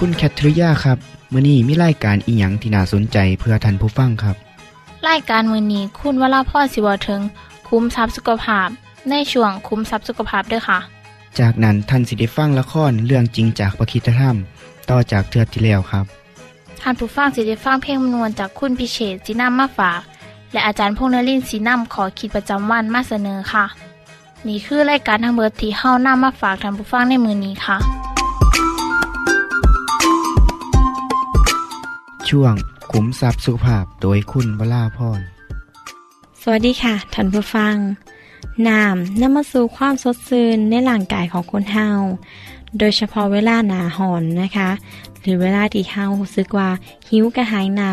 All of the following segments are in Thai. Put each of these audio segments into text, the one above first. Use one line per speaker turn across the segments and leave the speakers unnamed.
คุณแคทริยาครับมื่อนี้มีรายการอีหยังที่น่าสนใจเพื่อท่านผู้ฟังครับ
รายการมือนี้คุณวราพ่อสิวถึงคุ้มทรัพย์สุขภาพ ในช่วงคุ้มทรัพย์สุขภาพด้วยค่ะ
จากนั้นท่านสิได้ฟังละครเรื่องจริงจากประคีตธรรม ต่อจากเทือกที่แล้วครับ
ท่านผู้ฟังสิได้ฟังเพลงมนวนจากคุณพิเชษจีนัมมาฝากและอาจารย์พงษ์นรินทร์สีนัมขอขีดประจำวันมาเสนอค่ะ นี่คือรายการทางเบอร์ที่เฮ้านํมาฝากท่านผู้ฟังในมือนี้ค่ะ
ช่วงขุมทรัพย์สุภาพโดยคุณวราพร
สวัสดีค่ะท่านผู้ฟังน้ำนำมาสู่ความสดชื่นในร่างกายของคนเฮาโดยเฉพาะเวลาหนาหอนนะคะ หรือเวลาที่เฮารู้สึกว่าหิวกระหายน้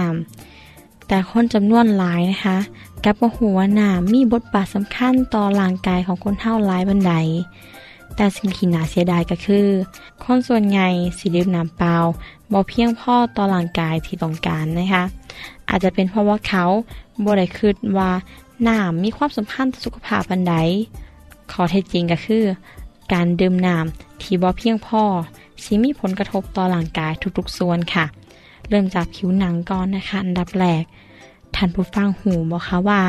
ำแต่คนจำนวนหลายนะคะกับหัวาน้ำมีบทบาทสำคัญต่อร่างกายของคนเฮาหลายบันได แต่สิ่งที่น่าเสียดายก็คือ คนส่วนใหญ่สิดื่มน้ำเปล่าบ่เพียงพอต่อร่างกายที่ต้องการนะคะ อาจจะเป็นเพราะว่าเขาบ่ได้คิดว่าน้ำมีความสำคัญต่อสุขภาพบันไดข้อเท็จจริงก็คือ การดื่มน้ำที่บ่เพียงพอสิมีผลกระทบต่อร่างกายทุกๆส่วนค่ะ เริ่มจากผิวหนังก่อนนะคะ อันดับแรกท่านผู้ฟังหูบอกคะว่า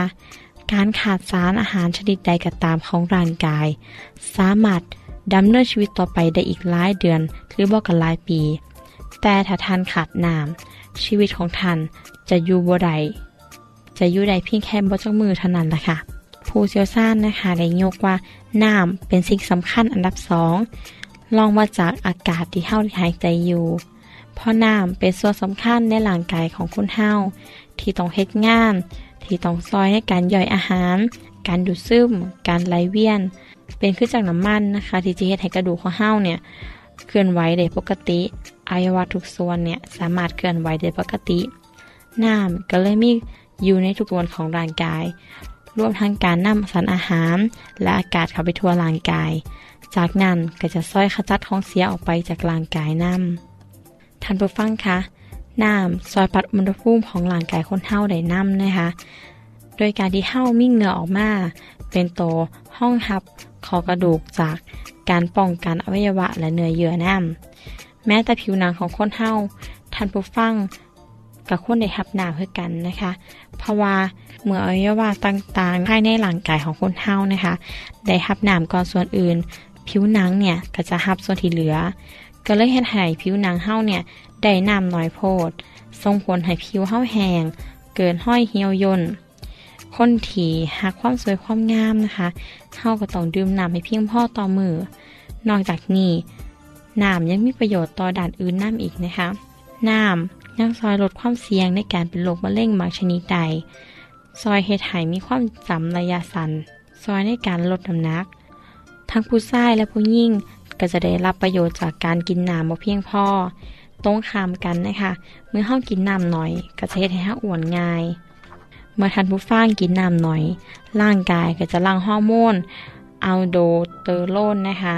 การขาดสารอาหารชนิดใดก็ตามของร่างกาย สามารถดำเนินชีวิตต่อไปได้อีกหลายเดือนหรือบอกกันหลายปี แต่ถ้าท่านขาดน้ำชีวิตของท่านจะอยู่บ่ได้จะอยู่ได้เพียงแค่บ่จักมือเท่านั้นละค่ะผู้เชี่ยวชาญนะคะได้ยกว่าน้ำเป็นสิ่งสำคัญอันดับสองลองมาจากอากาศที่เฮาหายใจอยู่เพราะน้ำเป็นส่วนสำคัญในร่างกายของคนเฮาที่ต้องเฮ็ดงาน ที่ต้องซอยในการย่อยอาหาร การดูดซึม การไหลเวียน เป็นขึ้นจากน้ำมันนะคะ ที่จะเฮ็ดให้กระดูกของเฮาเนี่ยเคลื่อนไหวได้ปกติอวัยวะทุกส่วนเนี่ยสามารถเคลื่อนไหวได้ปกติ น้ำก็เลยมีอยู่ในทุกส่วนของร่างกาย รวมทั้งการนำสารอาหาร และอากาศเข้าไปทั่วร่างกาย จากนั้นก็จะซ้อยขจัดของเสียออกไปจากร่างกายน้ำท่านผู้ฟังคะ น้ำซอยปรับอุณหภูมิของร่างกายคนเฮาได้น้ำนะคะ โดยการที่เฮามีเหงื่อออกมา เป็นโตห้องหับขอกระดูกจากการป้องกันอวัยวะและเนื้อเยื่อน้ำแม้แต่ผิวหนังของคนเฮาท่านผู้ฟังกับคนได้รับหน้ำเพื่อกันนะคะ เพราะว่าเมื่ออวัยวะต่างๆภายในร่างกายของคนเฮานะคะ ได้รับหน้ำก่อนส่วนอื่น ผิวหนังเนี่ยก็จะรับส่วนที่เหลือ ก็เลยเฮ็ดให้ผิวหนังเฮาเนี่ย ได้น้ำน้อยโพดส่งผลให้ผิวเฮาแห้งเกินห้อยเหี่ยวย่นคนที่หักความสวยความงามนะคะเฮาก็ต้องดื่มน้ำให้เพียงพอต่อมือนอกจากนี้น้ำยังมีประโยชน์ต่อด่านอื่นน้ำอีกนะคะน้ำยังซอยลดความเสี่ยงในการเป็นโรคมะเร็งบางชนิดใด ซอยเฮ็ดให้มีความจำระยะสั้นซอยในการลดน้ำหนัก ทั้งผู้ชายและผู้หญิงก็จะได้รับประโยชน์จากการกินน้ำบ่เพียงพอ ตรงข้ามกันนะคะเมื่อเฮากินน้ำหน่อยก็จะเฮ็ดให้เฮาอ้วนง่าย เมื่อท่านผู้ฟังกินน้ำหน่อย ร่างกายก็จะหลั่งฮอร์โมนอัลโดเตอโรนนะคะ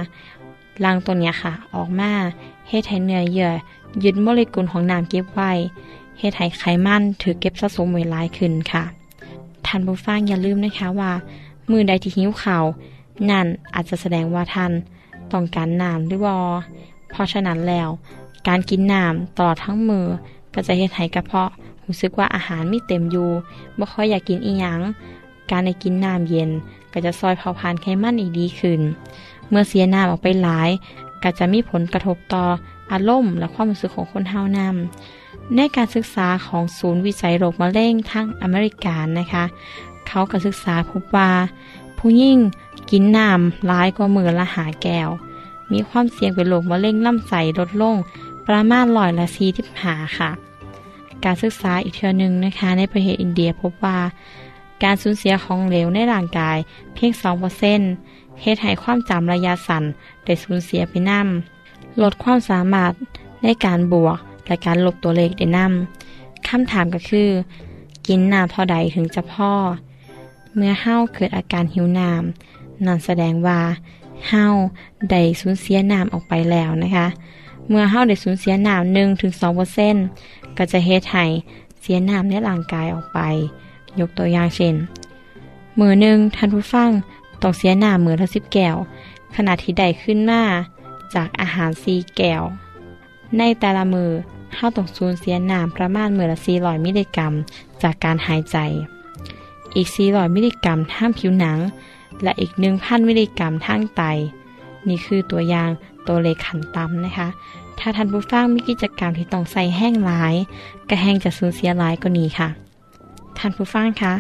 หลั่งตัวเนี้ยค่ะ ออกมาเฮ็ดให้เนื้อเยื่อยึดโมเลกุลของน้ำเก็บไว้เฮ็ดให้ไขมันถือเก็บสะสมไว้หลายขึ้นค่ะท่านผู้ฟังอย่าลืมนะคะว่า มือใดที่หิวเข่านั่นอาจจะแสดงว่าท่านต้องการน้ำหรือวอเพราะฉะนั้นแล้ว การกินน้ำตลอดทั้งมือก็จะเฮ็ดให้กระเพาะรู้สึกว่าอาหารไมีเต็มอยู่บ่ค่อยอยากกินอีหยังการได้กินน้ำเย็น ก็จะซอยเผาผลาญไขมันอีกดีขึ้น เมื่อเสียน้ำออกไปหลาย ก็จะมีผลกระทบต่ออารมณ์และความรู้สึกของคนเฮานำในการศึกษาของศูนย์วิจัยโรคมะเร็งทั้งอเมริกานะคะ เขาก็ศึกษาพบว่า ผู้ยิ่งกินน้ำร้ายกว่ามือละหาแก้ว มีความเสี่ยงเป็นโรคมะเร็งลำไส้ลดลง ประมาณร้อยละซีที่หาค่ะ การศึกษาอีกเทือหนึ่งนะคะ ในประเทศอินเดียพบว่า การสูญเสียของเหลวในร่างกายเพียง2%เหตุให้ความจำระยะสั้นได้สูญเสียไปนำลดความสามารถในการบวกและการลบตัวเลขได้นำคำถามก็คือ กินน้ำเท่าใดถึงจะพ่อ เมื่อเฮาเกิดอาการหิวน้ำนั่นแสดงว่าเฮาได้สูญเสียน้ำออกไปแล้วนะคะ เมื่อเฮาได้สูญเสียน้ำหนึ่งถึงสองเปอร์เซ็นก็จะเฮ็ดให้เสียน้ำในร่างกายออกไป ยกตัวอย่างเช่น มือหนึ่งท่านผู้ฟังต้องเสียน้ำมือละสิบแก้ว ขณะที่ได้ขึ้นมาจากอาหารซีแก้ว ในแต่ละมือเฮาต้องสูญเสียน้ำประมาณมือละ400มิลลิกรัม จากการหายใจ อีก400มิลลิกรัมทางผิวหนัง และอีก1,000มิลลิกรัมทางไต นี่คือตัวอย่าง ตัวเลขขันต่ำนะคะ ถ้าท่านผู้ฟังมีกิจกรรมที่ต้องใส่แห้งหลายก็แห้งจะสูญเสียหลายกว่านี้ค่ะ ท่านผู้ฟังคะ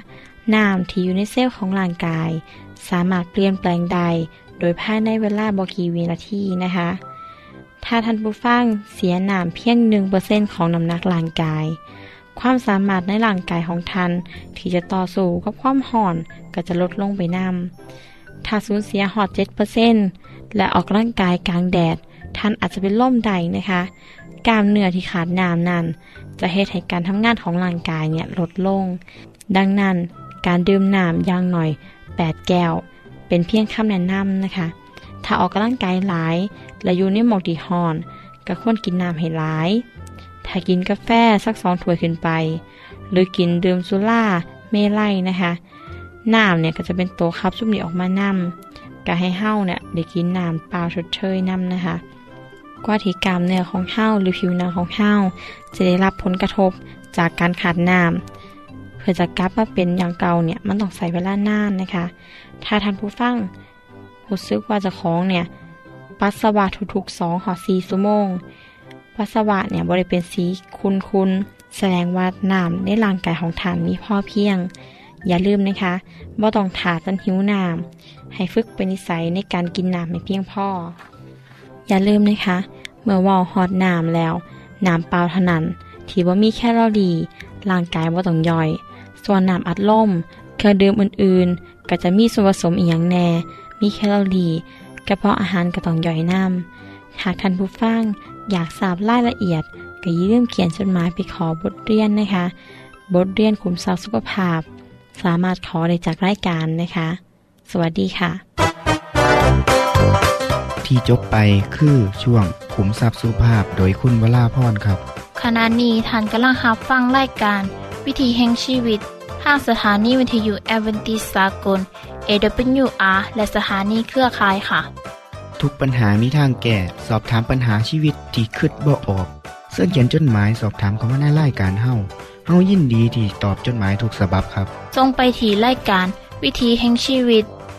น้ำที่อยู่ในเซลล์ของร่างกาย สามารถเปลี่ยนแปลงได้โดยภายในเวลาบกีวินาทีนะคะ ถ้าท่านผู้ฟังเสียน้ำเพียงหนึ่งเปอร์เซ็นของน้ำหนักร่างกาย ความสามารถในร่างกายของท่านที่จะต่อสู้กับความห่อนก็จะลดลงไปนำถ้าสูญเสียหอดเจ็ดเปอร์เซ็นต์ และออกร่างกายกลางแดด ท่านอาจจะเป็นล่มใดนะคะ กล้ามเนื้อที่ขาดน้ำนั้น จะเหตุให้การทำงานของร่างกายเนี่ยลดลง ดังนั้นการดื่มน้ำอย่างหน่อย 8 แก้ว เป็นเพียงคำแนะนำนะคะ ถ้าออกกำลังกายหลาย และอยู่ในหมอกดีฮอนก็ควรกินน้ำให้หลาย ถ้ากินกาแฟสักสองถ้วยขึ้นไป หรือกินดื่มสุราเมลัยนะคะ น้ำเนี่ยก็จะเป็นตัวคับซุปนี้ออกมานำ ก็ให้เห้าเนี่ยได้กินน้ำเปล่าชดเชยน้ำนะคะกว่าที่กล้ามเนื้อของเห้าหรือผิวหนังของเห้าจะได้รับผลกระทบจากการขาดน้ำเพื่อจะกลับมาเป็นอย่างเก่าเนี่ยมันต้องใส่เวลานานนะคะ ถ้าท่านผู้ฟังรู้สึกว่าจะของเนี่ยปัสสาวะทุกๆสองหอสี่ชั่วโมงปัสสาวะเนี่ยบริเป็นสีคุณคุณแสดงว่าน้ำในร่างกายของท่านมีพ่อเพียง อย่าลืมนะคะว่าต้องถาจนหิวน้ำ ให้ฝึกเป็นนิสัยในการกินน้ำให้เพียงพอ อย่าลืมนะคะ เมื่อวอลฮอตน้ำแล้ว น้ำเปล่าเท่านั้นที่ว่ามีแค่เราดีร่างกายว่าต้องย่อย ส่วนน้ำอัดลมเครื่องดื่มอื่นๆ ก็จะมีส่วนผสมอีกอย่างแน่ มีแคลอรี่กระเพาะอาหารก็ต้องย่อยน้ำหากท่านผู้ฟังอยากทราบรายละเอียดก็อย่าลืมเขียนจดหมายไปขอบทเรียนนะคะ บทเรียนขุมทรัพย์สุขภาพ สามารถขอได้จากรายการนะคะ สวัสดีค่ะ
ที่จบไปคือช่วงขุมทรัพย์สุภาพโดยคุณวราพรครับ
ขณะนี้ท่านกำลังรับฟังรายการ วิถีแห่งชีวิตทางสถานีวิทยุแอเวนติสากล AWR และสถานีเครือข่ายค่ะ
ทุกปัญหามีทางแก้ สอบถามปัญหาชีวิตที่คืดบ่ออกเสื้อเขียนจดหมายสอบถามเขามาในรายการเฮาเฮายินดีที่ตอบจดหมายถูกสาบบครับ
ทรงไปถีรายการ วิถีแห่งชีวิต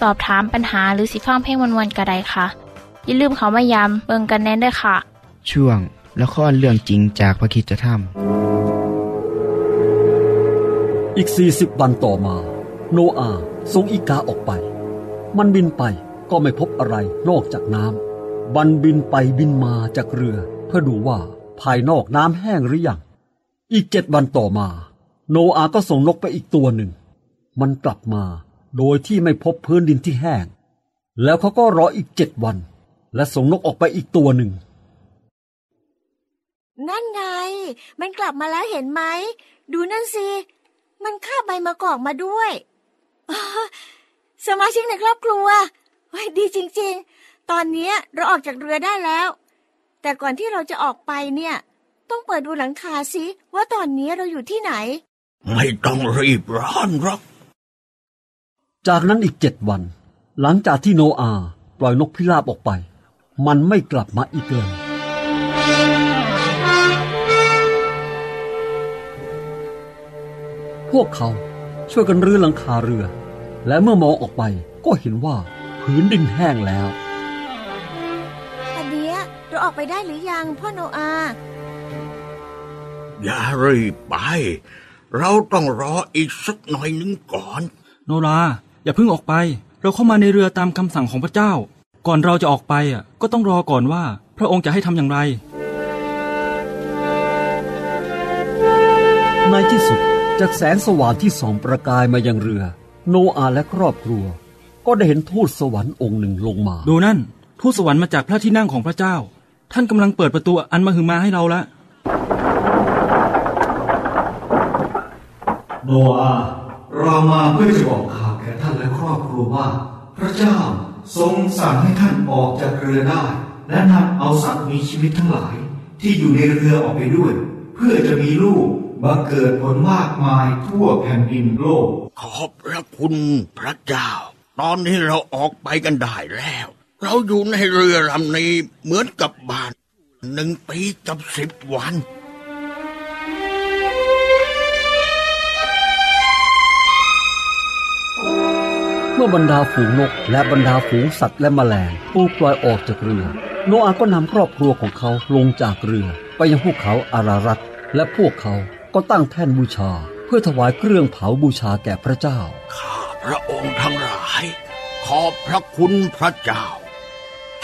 สอบถามปัญหาหรือสิฟังเพลงวันๆกระไดค่ะ อย่าลืมเขามายามเบิงกันแน่นด้วยค่ะ
ช่วงละครเรื่องจริงจากพระคิดธรรม
อีก 40 วันต่อมา โนอาส่งอีกาออกไป มันบินไปก็ไม่พบอะไรนอกจากน้ำมันบินไปบินมาจากเรือ เพื่อดูว่าภายนอกน้ำแห้งหรือยัง อีกเจ็ดวันต่อมา โนอาก็ส่งนกไปอีกตัวหนึ่ง มันกลับมา โดยที่ไม่พบพื้นดินที่แห้ง แล้วเขาก็รออีกเจ็ดวัน และส่งนกออกไปอีกตัวหนึ่ง
นั่นไง มันกลับมาแล้วเห็นไหม ดูนั่นสิ มันคาบใบมะกอกมาด้วยอ้อสมาชิกในครอบครัวเฮ้ยดีจริง ๆ ตอนเนี้ยเราออกจากเรือได้แล้ว แต่ก่อนที่เราจะออกไปเนี่ย ต้องเปิดดูหลังคาสิว่าตอนนี้เราอยู่ที่ไหน
ไม่ต้องรีบร้อนหรอก
จากนั้นอีกเจ็ดวัน หลังจากที่โนอาห์ปล่อยนกพิราบออกไป มันไม่กลับมาอีกเลยพวกเขาช่วยกันรื้อหลังคาเรือ และเมื่อมองออกไปก็เห็นว่าพื้นดินแห้งแล้ว
อันเนี้ยเราออกไปได้หรือยังพ่อโนอาห์
อย่ารีบไป เราต้องรออีกสักหน่อยหนึงก่อน
โนรา อย่าเพิ่งออกไป เราเข้ามาในเรือตามคำสั่งของพระเจ้า ก่อนเราจะออกไปอะก็ต้องรอก่อนว่า พระองค์จะให้ทำอย่างไร
ในที่สุดจากแสงสว่างที่ส่องประกายมายังเรือ โนอาห์และครอบครัว ก็ได้เห็นทูตสวรรค์องค์หนึ่งลงมา
ดูนั่น ทูตสวรรค์มาจากพระที่นั่งของพระเจ้า ท่านกำลังเปิดประตูอันมหึมาให้เราละ
โนอาห์เรามาเพื่อจะบอกข่าวแก่ท่านและครอบครัวว่า พระเจ้าทรงสั่งให้ท่านออกจากเรือได้ และนำเอาสัตว์มีชีวิตทั้งหลาย ที่อยู่ในเรือออกไปด้วย เพื่อจะมีลูกบังเกิดผลมากมายทั่วแผ่นดินโลก
ขอบพระคุณพระเจ้า ตอนนี้เราออกไปกันได้แล้ว เราอยู่ในเรือลำนี้เหมือนกับบ้านหนึ่งปีกับสิบวัน
มื่อบรรดาฝูงนกและบรรดาฝูงสัตว์และแมลงถูกปล่อยออกจากเรือ โนอาก็นำครอบครัวของเขาลงจากเรือ ไปยังภูเขาอารารัตและพวกเขาก็ตั้งแท่นบูชา เพื่อถวายเครื่องเผาบูชาแก่พระเจ้า
ข้าพระองค์ทั้งหลาย ขอบพระคุณพระเจ้า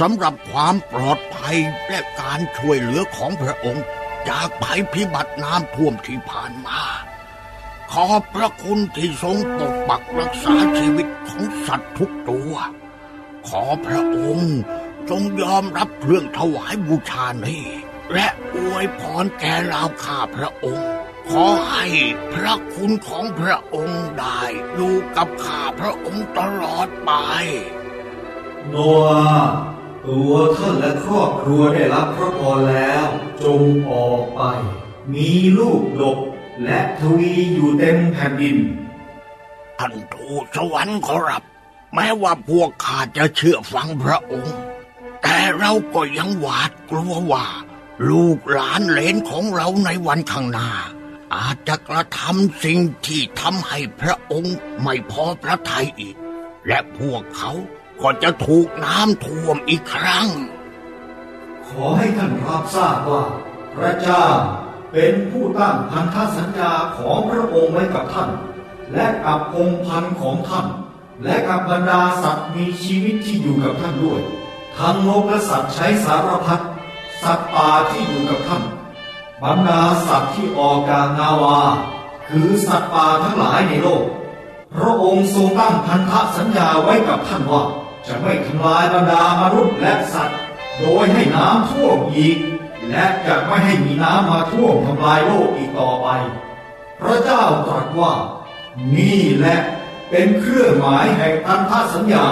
สำหรับความปลอดภัยและการช่วยเหลือของพระองค์ จากภัยพิบัติน้ำท่วมที่ผ่านมา ขอบพระคุณที่ทรงปกปักรักษาชีวิตของสัตว์ทุกตัว ขอพระองค์ทรงยอมรับเครื่องถวายบูชานี้และอวยพรแก่เราข้าพระองค์ ขอให้พระคุณของพระองค์ได้อยู่กับข้าพระองค์ตลอดไป
โนอาตัวท่านและครอบครัวได้รับพระพรแล้ว จงออกไป มีลูกดก และทวีอยู่เต็มแผ่นดิน
ท่านทูตสวรรค์ขอรับ แม้ว่าพวกข้าจะเชื่อฟังพระองค์ แต่เราก็ยังหวาดกลัวว่า ลูกหลานเหลนของเราในวันข้างหน้า อาจจะกระทำสิ่งที่ทำให้พระองค์ไม่พอพระทัยอีก และพวกเขาก็จะถูกน้ำท่วมอีกครั้ง
ขอให้ท่านรับทราบว่า พระเจ้า เป็นผู้ตั้งพันธสัญญาของพระองค์ไว้กับท่าน และกับองค์พันของท่าน และกับบรรดาสัตว์มีชีวิตที่อยู่กับท่านด้วย ทั้งนกและสัตว์ใช้สารพัดสัตว์ป่าที่อยู่กับท่าน บรรดาสัตว์ที่ออกจากนาวา คือสัตว์ป่าทั้งหลายในโลก พระองค์ทรงตั้งพันธสัญญาไว้กับท่านว่า จะไม่ทำลายบรรดามนุษย์และสัตว์ โดยให้น้ำท่วมอีก และจะไม่ให้มีน้ำมาท่วมทำลายโลกอีกต่อไป พระเจ้าตรัสว่า นี่แหละเป็นเครื่องหมายแห่งพันธสัญญา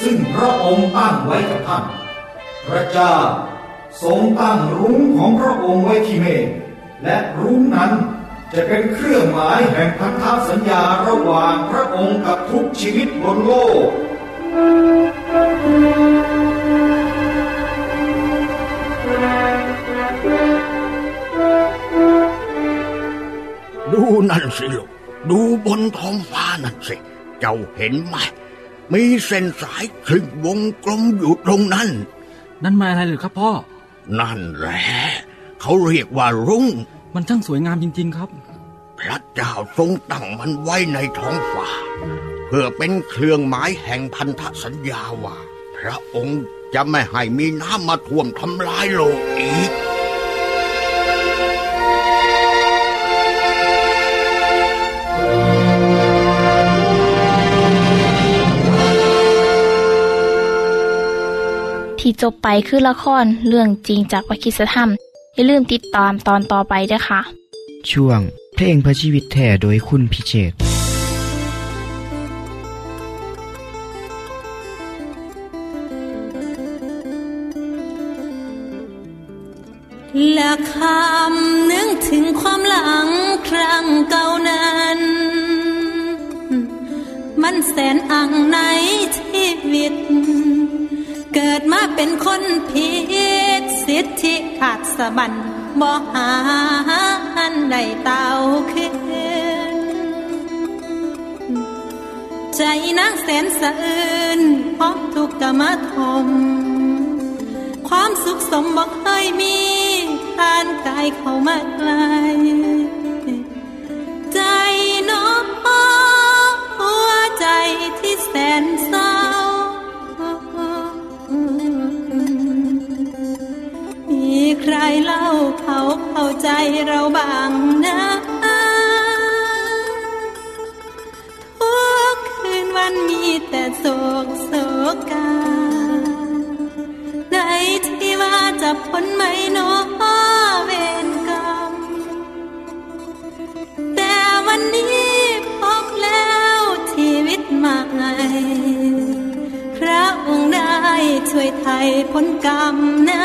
ซึ่งพระองค์ตั้งไว้กับท่าน พระเจ้าทรงตั้งรุ้งของพระองค์ไว้ที่เมฆและรุ้งนั้นจะเป็นเครื่องหมายแห่งพันธสัญญาระหว่างพระองค์กับทุกชีวิตบนโลก
ดูนั่นสิลูกดูบนท้องฟ้านั่นสิ เจ้าเห็นไหม มีเส้นสายครึ่งวงกลมอยู่ตรงนั้น
นั่นมาอะไรหรือครับพ่อ
นั่นแหละเขาเรียกว่ารุง้ง
มันช่างสวยงามจริง ๆ ครับ
พระเจ้าทรงตั้งมันไว้ในท้องฟ้า เพื่อเป็นเครื่องหมายแห่งพันธสัญญาว่า พระองค์จะไม่ให้มีน้ำมาท่วมทำลายโลกอีก
ที่จบไปคือละครเรื่องจริงจากวิคิสธรรม อย่าลืมติดตามตอนต่อไปด้วยค่ะ
ช่วง เพลงพระชีวิตแท่โดยคุณพิเชษฐ์
และคำถึงความหลังครั้งเก่านั้น มันแสนอังในชีวิต เกิดมาเป็นคนผิดสิทธิขาดสะบันบ่หาอันใดเต้าขึ้น ใจนางแสนสะอื้นพราะทุกข์กมทม ความสุขสมบอกเคยมีทานกายเข้ามาไกล ใจน้องหัวใจที่แสนเศร้า เล่าเขาเข้าใจเราบ้างนะทุกคืนวันมีแต่โศกโศกาในที่ว่าจะพ้นไหมเน้อเวรกรรมแต่วันนี้พบแล้วชีวิตใหม่พระองค์ได้ช่วยไทยพ้นกรรมนะ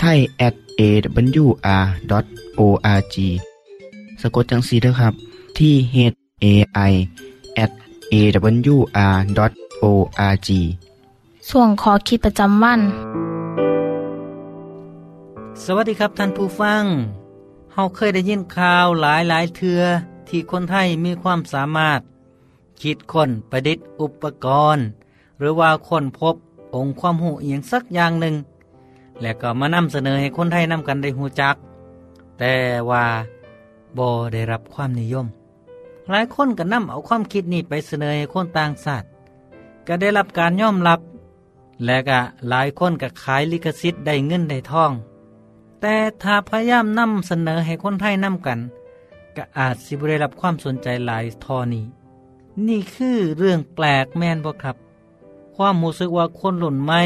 ไทย at awr.org สะกดจังสีนะครับ ที่ h a i at awr.org
ส่วนขอคิดประจำวัน
สวัสดีครับท่านผู้ฟังเฮาเคยได้ยินข่าวหลายหลายเทือที่คนไทยมีความสามารถ คิดคนประดิษฐ์อุปกรณ์ หรือว่าคนพบองค์ความหูเอียงสักอย่างหนึ่ง และก็มานำเสนอให้คนไทยนำกันได้หูจัก แต่ว่าบ่ได้รับความนิยม หลายคนก็นำเอาความคิดนี้ไปเสนอให้คนต่างชาติก็ได้รับการยอมรับ และก็หลายคนก็ขายลิขสิทธิ์ได้เงินได้ทอง แต่ถ้าพยายามนำเสนอให้คนไทยนำกันก็อาจสิบได้รับความสนใจหลายทอนี้ นี่คือเรื่องแปลกแม่นบ่ครับ ความรู้สึกว่าคนหล่นไม่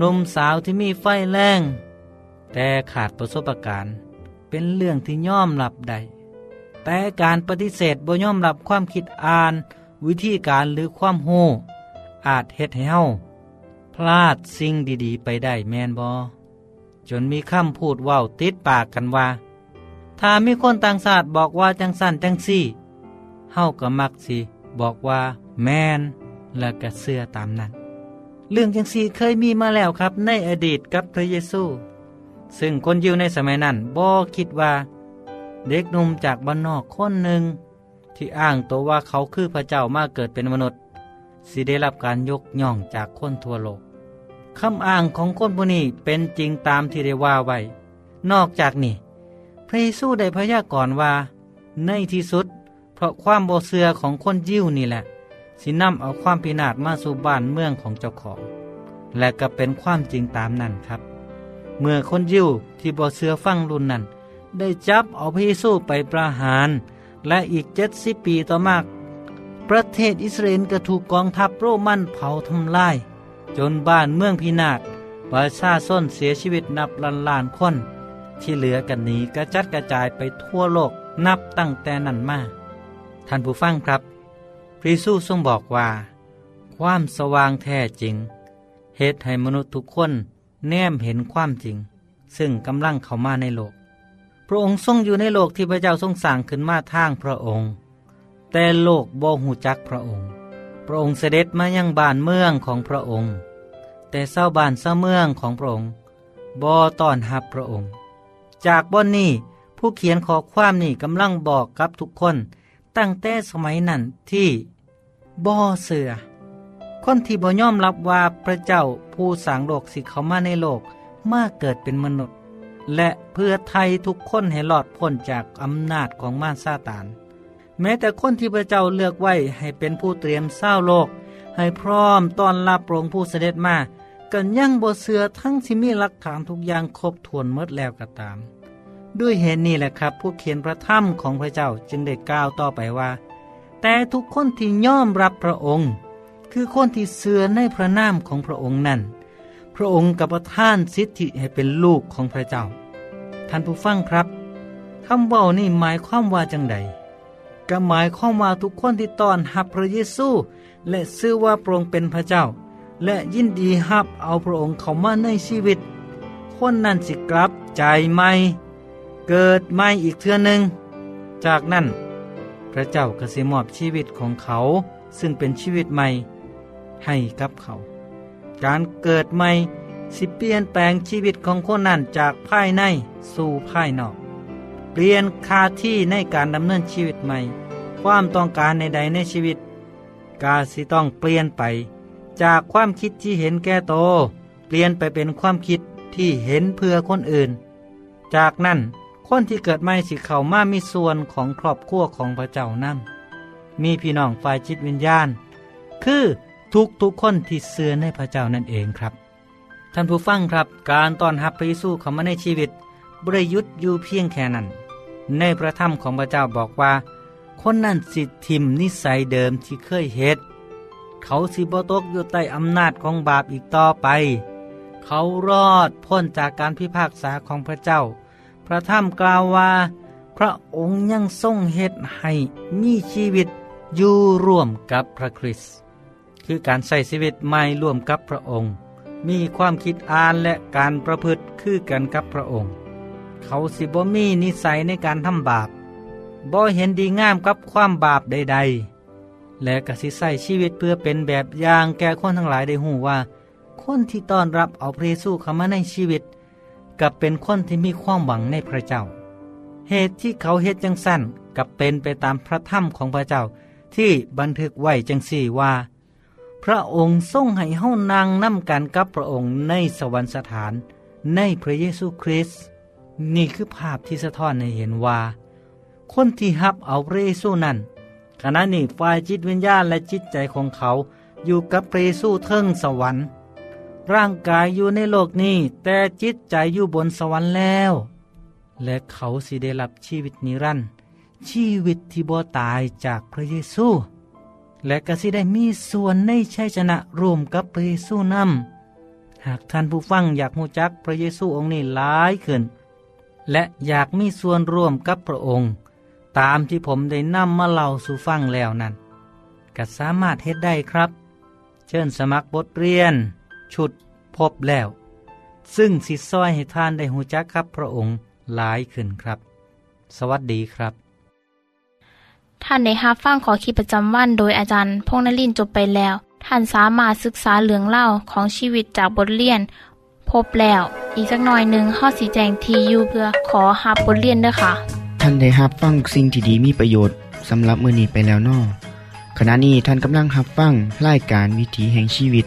นมสาวที่มีไฟแรงแต่ขาดประสบการณ์ เป็นเรื่องที่ย่อมรับได้แต่การปฏิเสธบ่ย่อมรับความคิดอ่าน วิธีการหรือความโหอาจเฮ็ดให้เฮาพลาดสิ่งดีๆ ไปได้แมนบอจนมีคำพูดว่าวติดปากกันว่า ถ้ามีคนต่างชาติบอกว่าจังสันจังซี่เฮาก็มักสิ บอกว่า แมนและก็เสื้อตามนั้น เรื่องจังซี่เคยมีมาแล้วครับ ในอดีตกับพระเยซู ซึ่งคนยิวในสมัยนั้นบ่คิดว่า เด็กหนุ่มจากบ้านนอกคนหนึ่ง ที่อ้างตัวว่าเขาคือพระเจ้ามาเกิดเป็นมนุษย์สิได้รับการยกย่องจากคนทั่วโลกคำอ้างของคนผู้นี้เป็นจริงตามที่ได้ว่าไว้ นอกจากนี้ พระเยซูได้พยากรณ์ว่า ในที่สุด เพราะความโบเสือของคนยิวนี่แหละ สินำเอาความพินาศมาสู่บ้านเมืองของเจ้าของ และก็เป็นความจริงตามนั้นครับ เมื่อคนยิวที่บ่เสือฟังรุ่นนั้น ได้จับเอาพระเยซูไปประหาร และอีกเจ็ดสิบปีต่อมาประเทศอิสราเอลก็ถูกกองทัพโรมันเผาทำลาย จนบ้านเมืองพินาศประชาชนเสียชีวิตนับล้านล้านคน ที่เหลือกันนี้กระจัดกระจายไปทั่วโลกนับตั้งแต่นั้นมา ท่านผู้ฟังครับ พระเยซูทรงบอกว่า ความสว่างแท้จริงเหตุให้มนุษย์ทุกคนแนมเห็นความจริง ซึ่งกำลังเข้ามาในโลก พระองค์ทรงอยู่ในโลกที่พระเจ้าทรงสร้างขึ้นมาทางพระองค์ แต่โลกบ่หูจักพระองค์ พระองค์เสด็จมายังบ้านเมืองของพระองค์ แต่เศร้าบ้านเศร้าเมืองของพระองค์บ่ต้อนรับพระองค์ จากบนนี้ผู้เขียนขอความนี้กำลังบอกกับทุกคน ตั้งแต่สมัยนั้นที่บ่อเสือ คนที่บ่ยอมรับว่าพระเจ้าผู้สร้างโลกสิเขามาในโลกมาเกิดเป็นมนุษย์ และเพื่อไทยทุกคนให้หลอดพ้นจากอำนาจของมารซาตาน แม้แต่คนที่พระเจ้าเลือกไว้ให้เป็นผู้เตรียมเศร้าโลก ให้พร้อมต้อนรับพระองค์ผู้เสด็จมากันยังบ่เสือทั้งที่มีหลักฐานทุกอย่างครบถ้วนหมดแล้วก็ตาม ด้วยเหตุนี้แหละครับ ผู้เขียนพระธรรมของพระเจ้าจึงได้กล่าวต่อไปว่า แต่ทุกคนที่ย่อมรับพระองค์ คือคนที่เสื่อในพระนามของพระองค์นั้น พระองค์กับประทานสิทธิให้เป็นลูกของพระเจ้า ท่านผู้ฟังครับคำว่านี่หมายความว่าจังใดก็หมายความว่าทุกคนที่ต้อนรับพระเยซู และซื่อว่าพระองค์เป็นพระเจ้า และยินดีรับเอาพระองค์เข้ามาในชีวิต คนนั้นสิกลับใจใหม่ เกิดใหม่อีกเทื่อหนึ่งจากนั้น พระเจ้าก็สิมอบชีวิตของเขา ซึ่งเป็นชีวิตใหม่ ให้กับเขา การเกิดใหม่สิเปลี่ยนแปลงชีวิตของคนนั้นจากภายในสู่ภายนอก เปลี่ยนคาที่ในการดำเนินชีวิตใหม่ ความต้องการในใดในชีวิต กาสิต้องเปลี่ยนไป จากความคิดที่เห็นแก่โต เปลี่ยนไปเป็นความคิดที่เห็นเพื่อคนอื่น จากนั้น คนที่เกิดใหม่สิเขามามีส่วนของครอบครัวของพระเจ้านั่นมีพี่น้องฝ่ายจิตวิญญาณ คือทุกทุกคนที่เสื่อในพระเจ้านั่นเองครับ ท่านผู้ฟังครับ การต้อนรับพระเยซูเข้ามาในชีวิตบริยุทธ์อยู่เพียงแค่นั้น ในพระธรรมของพระเจ้าบอกว่า คนนั้นสิทิมนิสัยเดิมที่เคยเฮ็ดเขาสิบตกอยู่ใต้อำนาจของบาปอีกต่อไป เขารอดพ้นจากการพิพากษาของพระเจ้า ระธรรมกล่าวว่าพระองค์ยังทรงเฮ็ดให้มีชีวิตอยู่ร่วมกับพระคริสต์คือการใส่ชีวิตใหม่ร่วมกับพระองค์ มีความคิดอ่านและการประพฤติคือกันกับพระองค์ เขาสิบ่มีนิสัยในการทำบาปบ่เห็นดีงามกับความบาปใด ๆ และกสิใส่ชีวิตเพื่อเป็นแบบอย่างแก่คนทั้งหลายได้หูว่า คนที่ต้อนรับเอาพระเยซูเข้ามาในชีวิต กับเป็นคนที่มีความหวังในพระเจ้า เหตุที่เขาเฮ็ดจังสั้นกับเป็นไปตามพระธรรมของพระเจ้าที่บันทึกไว้จังสี่ว่า พระองค์ทรงให้เฮานางนำกันกับพระองค์ในสวรรคสถานในพระเยซูคริสต์นี่คือภาพที่สะท้อนให้เห็นว่า คนที่ฮับเอาพระเยซูนั้นขณะนี้ฝ่ายจิตวิญญาณและจิตใจของเขาอยู่กับพระเยซูเทิงสวรรค์ ร่างกายอยู่ในโลกนี้ แต่จิตใจอยู่บนสวรรค์แล้ว และเขาสิได้รับชีวิตนิรันดร์ชีวิตที่บ่ตายจากพระเยซู และก็สิได้มีส่วนในชัยชนะร่วมกับพระเยซูนำหากท่านผู้ฟังอยากหูจักพระเยซูองค์นี้หลายขึ้น และอยากมีส่วนร่วมกับพระองค์ ตามที่ผมได้นำมาเล่าสู่ฟังแล้วนั้นก็สามารถเฮ็ดได้ครับ เชิญสมัครบทเรียน ชุดพบแล้ว ซึ่งสิซอยให้ท่านได้หูจักกับพระองค์หลายขึ้นครับ สวัสดีครับ
ท่านได้รับฟังขอคิดประจำวันโดยอาจารย์พงนลินจบไปแล้ว ท่านสามารถศึกษาเหลืองเล่าของชีวิตจากบทเรียน พบแล้ว อีกสักหน่อยหนึ่งข้อสีแจงทีอยู่เพื่อขอฮับบทเรียนด้วยค่ะ
ท่านได้รับฟังสิ่งที่ดีมีประโยชน์สำหรับมื้อนี้ไปแล้วนอขณะนี้ท่านกำลังรับฟังรายการวิถีแห่งชีวิต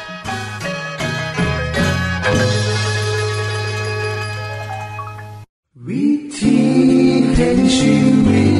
she made.